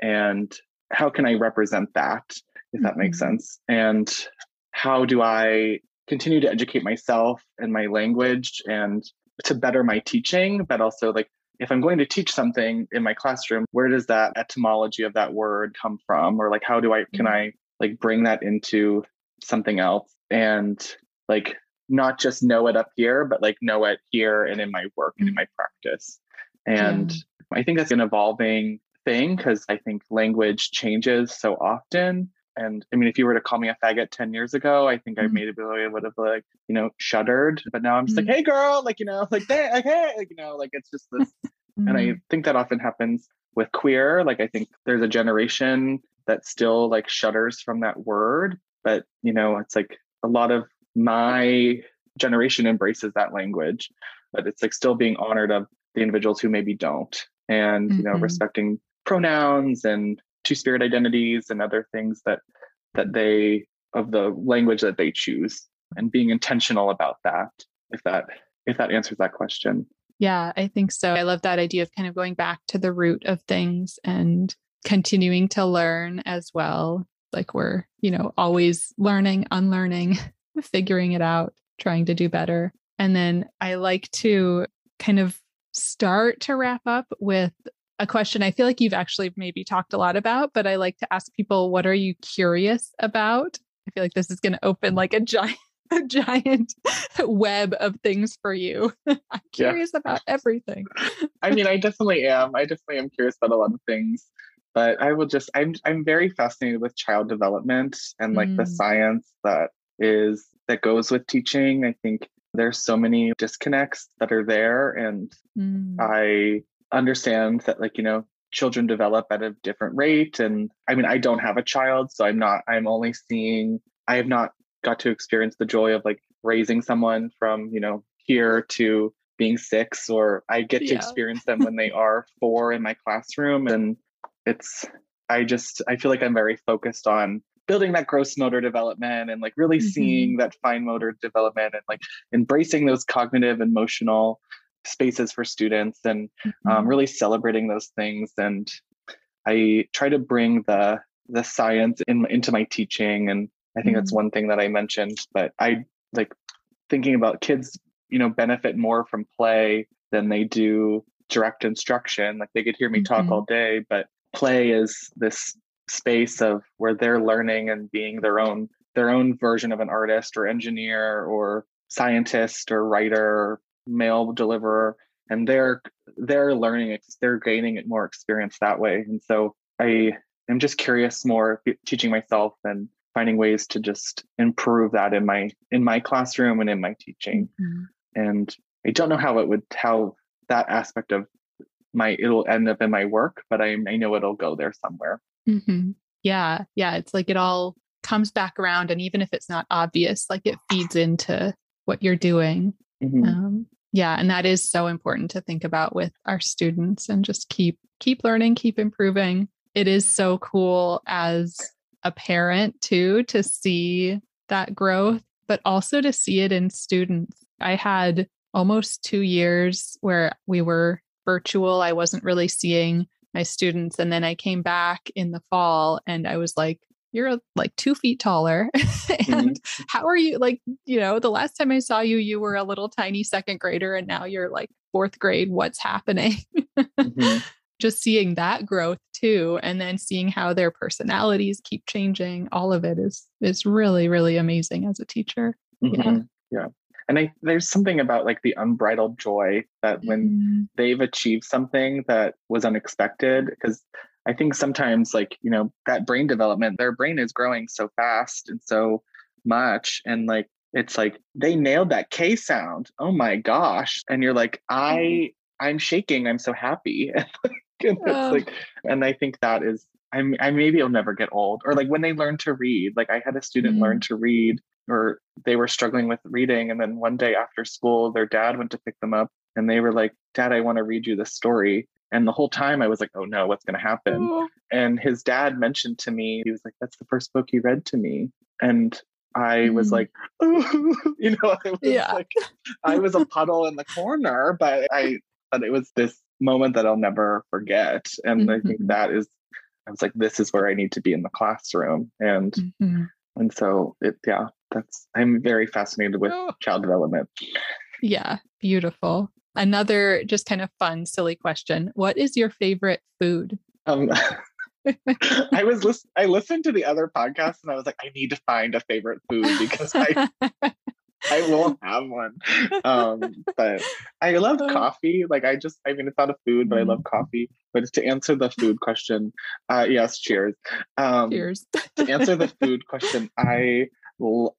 and how can i represent that if that mm-hmm. makes sense and how do i continue to educate myself and my language and to better my teaching but also like if i'm going to teach something in my classroom where does that etymology of that word come from or like how do i can mm-hmm. i like bring that into something else and like not just know it up here but like know it here and in my work and in mm. my practice and yeah. I think that's an evolving thing because I think language changes so often. And I mean, if you were to call me a faggot 10 years ago, I think mm-hmm. I maybe would have like, you know, shuddered. But now I'm just mm-hmm. like, hey girl, like, you know, like like, hey, like, you know, like it's just this. Mm-hmm. And I mm-hmm. think that often happens with queer. Like I think there's a generation that still like shudders from that word. But, you know, it's like a lot of my generation embraces that language, but it's like still being honored of the individuals who maybe don't and mm-hmm. you know mm-hmm. respecting pronouns and two spirit identities and other things that that they of the language that they choose and being intentional about that if that if that answers that question yeah i think so i love that idea of kind of going back to the root of things and continuing to learn as well like we're you know always learning unlearning figuring it out trying to do better and then i like to kind of start to wrap up with a question I feel like you've actually maybe talked a lot about, but I like to ask people, what are you curious about? I feel like this is going to open like a giant, a giant web of things for you. I'm curious yeah. about everything. I mean, I definitely am. I definitely am curious about a lot of things, but I will just, I'm, I'm very fascinated with child development and like mm. the science that is, that goes with teaching. I think there's so many disconnects that are there and mm. i understand that like you know children develop at a different rate and i mean i don't have a child so i'm not i'm only seeing i have not got to experience the joy of like raising someone from you know here to being six or i get to experience them when they are four in my classroom and it's i just i feel like i'm very focused on building that gross motor development and like really mm-hmm. seeing that fine motor development and like embracing those cognitive emotional spaces for students and um, mm-hmm. um, really celebrating those things and i try to bring the the science in, into my teaching and i think mm-hmm. that's one thing that i mentioned but i like thinking about kids you know benefit more from play than they do direct instruction like they could hear me talk mm-hmm. all day but play is this space of where they're learning and being their own their own version of an artist or engineer or scientist or writer or mail deliverer and they're they're learning they're gaining it more experience that way and so i am just curious more teaching myself and finding ways to just improve that in my in my classroom and in my teaching. Mhm. And I don't know how it would how that aspect of my it'll end up in my work, but I I know it'll go there somewhere. Mhm. Yeah. Yeah. It's like it all comes back around. And even if it's not obvious, like it feeds into what you're doing. Mhm. Um, yeah. And that is so important to think about with our students and just keep keep learning, keep improving. It is so cool as a parent too to see that growth, but also to see it in students. I had almost two years where we were virtual. I wasn't really seeing my students. And then I came back in the fall and I was like, you're like two feet taller. and how are you? Like, you know, the last time I saw you, you were a little tiny second grader and now you're like fourth grade. What's happening? Mhm. Just seeing that growth too. And then seeing how their personalities keep changing. All of it is is really, really amazing as a teacher. Yeah. Mhm. Yeah. And I there's something about like the unbridled joy that when Mm, they've achieved something that was unexpected because i think sometimes like you know that brain development their brain is growing so fast and so much and like it's like they nailed that k sound. Oh my gosh. And you're like i i'm shaking. I'm so happy. And it's Oh. like and i think that is i'm i maybe i'll never get old. Or like when they learn to read like i had a student learn to read or they were struggling with reading and then one day after school their dad went to pick them up and they were like dad i want to read you this story. And the whole time i was like oh no what's going to happen? Oh, and his dad mentioned to me he was like that's the first book he read to me. And i was like, like you know I was Yeah. like i was a puddle in the corner but i but it was this moment that i'll never forget. And i think Mhm. that is i was like this is where i need to be in the classroom. And mhm. and so it yeah that's i'm very fascinated with Oh. child development Yeah, beautiful. Another just kind of fun, silly question. What is your favorite food? um i was listen i listened to the other podcast and i was like i need to find a favorite food because i i won't have one um but i love Oh. coffee like i just i mean it's not a food but i love coffee but to answer the food question uh yes cheers um Cheers. to answer the food question i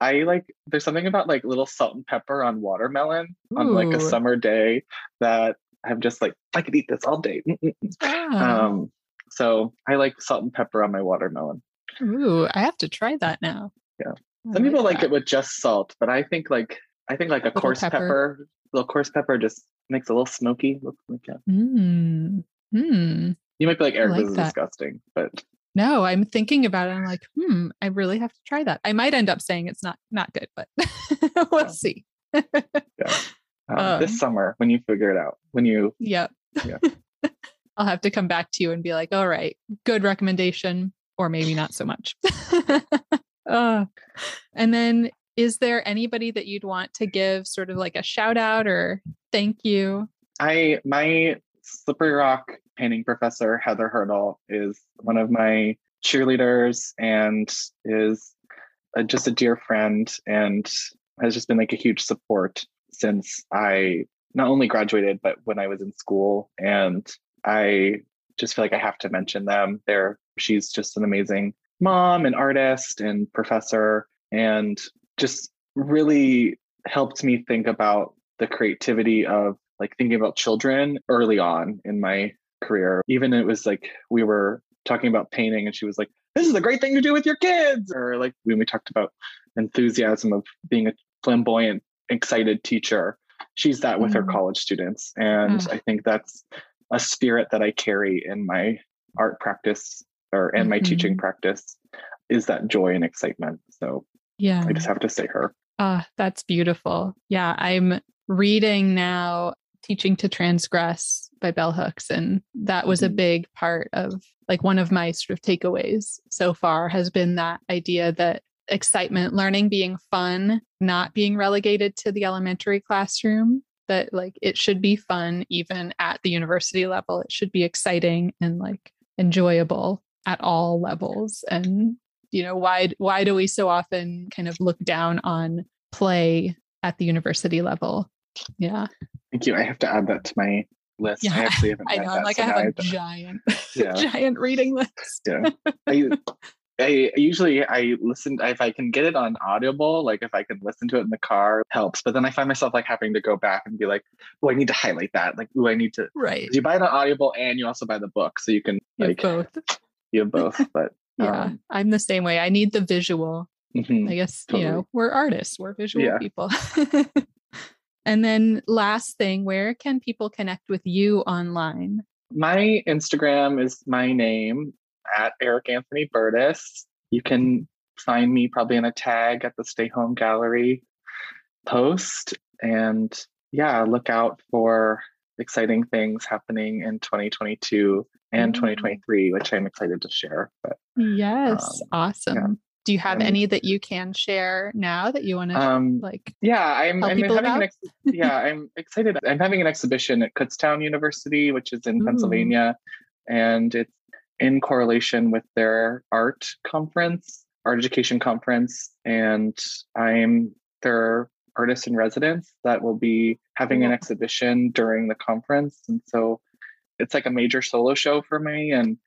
i like there's something about like little salt and pepper on watermelon on like a summer day that i'm just like i could eat this all day Ah, um so i like salt and pepper on my watermelon Ooh, I have to try that now. Yeah. Some people like it with just salt but i think like i think like a Little coarse pepper. pepper. little coarse pepper just makes a little smoky look like yeah. Mm. Mm. you might be like eric like this is that. disgusting but No, I'm thinking about it. I'm like, hmm, I really have to try that. I might end up saying it's not not good, but we'll see. yeah um, Um, this summer when you figure it out when you Yep. Yeah. I'll have to come back to you and be like, all right, good recommendation, or maybe not so much. uh, and then is there anybody that you'd want to give sort of like a shout out or thank you? I my Slippery Rock painting professor Heather Hurdle is one of my cheerleaders and is a, just a dear friend and has just been like a huge support since I not only graduated but when I was in school and I just feel like I have to mention them. They're she's just an amazing mom and artist and professor and just really helped me think about the creativity of like thinking about children early on in my career. Even it was like we were talking about painting and she was like, this is a great thing to do with your kids. Or like when we talked about enthusiasm of being a flamboyant, excited teacher, she's that with her Mm. college students. And Ah. I think that's a spirit that I carry in my art practice or and my teaching Mhm. practice is that joy and excitement. So Yeah. I just have to say her. Ah, that's beautiful. Yeah, I'm reading now Teaching to Transgress by Bell Hooks. And that was a Mhm. big part of like one of my sort of takeaways so far has been that idea that excitement, learning being fun, not being relegated to the elementary classroom, that like it should be fun even at the university level. It should be exciting and like enjoyable at all levels. And you know, why why do we so often kind of look down on play at the university level? Yeah. Thank you. I have to add that to my list. Yeah, I actually haven't I know. like, so I have a to- giant, Yeah. giant reading list. yeah. I, I usually I listen if I can get it on Audible, like if I can listen to it in the car, helps. But then I find myself like having to go back and be like, oh, I need to highlight that. Like, oh, I need to. Right. You buy it on Audible and you also buy the book, so you can You like have both. you have both. But Yeah, um, I'm the same way. I need the visual. mhm. I guess, you know, we're artists, we're visual Yeah. people. And then last thing, where can people connect with you online? my Instagram is my name at Eric Anthony Burtis. You can find me probably in a tag at the Stay Home Gallery post. And yeah, look out for exciting things happening in 2022 and Mm. 2023, which I'm excited to share. But Yes, Um, awesome. Do you have And- any that you can share now that you want to um, like? yeah, I'm, I'm having an ex- yeah, I'm excited. I'm having an exhibition at Kutztown University, which is in Ooh. Pennsylvania, and it's in correlation with their art conference, art education conference, and I'm their artist in residence that will be having an exhibition during the conference, and so it's like a major solo show for me, and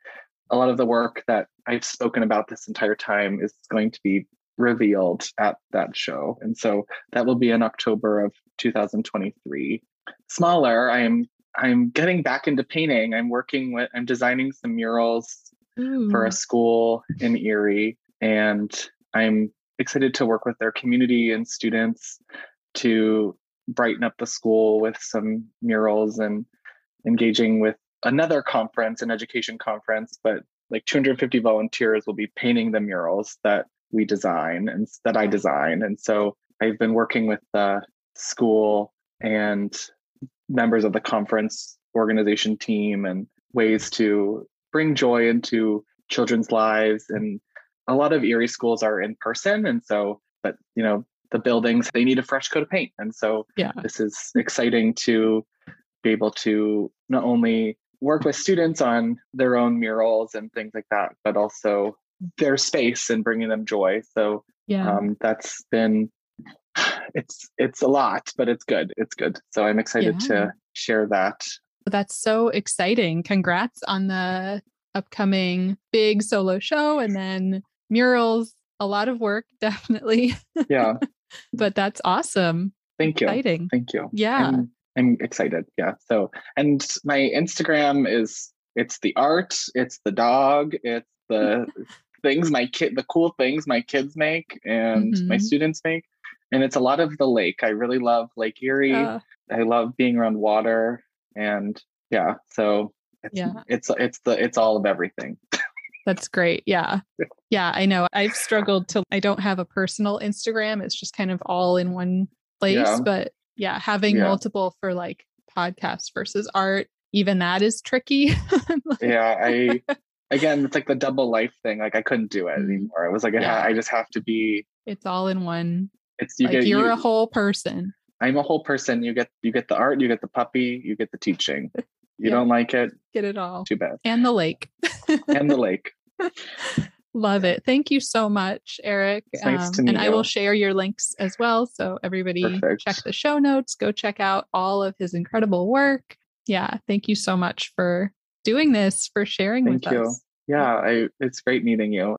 a lot of the work that I've spoken about this entire time is going to be revealed at that show. And so that will be in October of 2023. Smaller, I'm I'm getting back into painting. I'm working with I'm designing some murals hmm. for a school in Erie and I'm excited to work with their community and students to brighten up the school with some murals and engaging with another conference, an education conference, but like 250 volunteers will be painting the murals that we design and that I design. And so I've been working with the school and members of the conference organization team and ways to bring joy into children's lives. And a lot of Erie schools are in person. And so, but you know, the buildings, they need a fresh coat of paint. And so yeah. this is exciting to be able to not only work with students on their own murals and things like that, but also their space and bringing them joy. So Yeah. um, that's been it's it's a lot, but it's good. It's good. So I'm excited Yeah. to share that. That's so exciting. Congrats on the upcoming big solo show and then murals. A lot of work, definitely, Yeah. but that's awesome. Thank you. Exciting. Thank you. Yeah. I'm, I'm excited. Yeah. So, and my Instagram is it's the art, it's the dog, it's the things my kid, the cool things my kids make and my Mhm. students make. And it's a lot of the lake. I really love Lake Erie. Uh, I love being around water and yeah. So it's, Yeah. it's, it's the, it's all of everything. that's great. Yeah. Yeah. I know. I've struggled to, I don't have a personal Instagram. It's just kind of all in one place. Yeah. But yeah, having Yeah. multiple for like podcasts versus art, even that is tricky. yeah. I, again, it's like the double life thing. Like I couldn't do it Mhm. anymore. It was like, I Yeah. I just have to be, it's all in one. it's, you like get, you're you- a whole person. I'm a whole person. You get you get the art, you get the puppy, you get the teaching. You Yeah. don't like it, Get it all. too bad. And the lake. And the lake. Love it. Thank you so much, Eric. Um, It's nice to and meet I will share your links as well. So everybody Perfect. check the show notes, go check out all of his incredible work. Yeah. Thank you so much for doing this, for sharing Thank with you. us. Yeah, I it's great meeting you.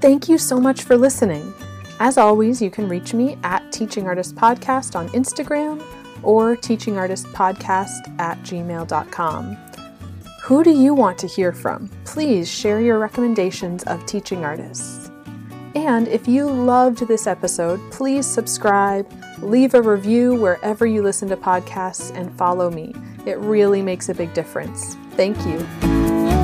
Thank you so much for listening. As always, you can reach me at Teaching Artist Podcast on Instagram or Teaching Artist Podcast at gmail.com. Who do you want to hear from? Please share your recommendations of teaching artists. And if you loved this episode, please subscribe, leave a review wherever you listen to podcasts, and follow me. It really makes a big difference. Thank you.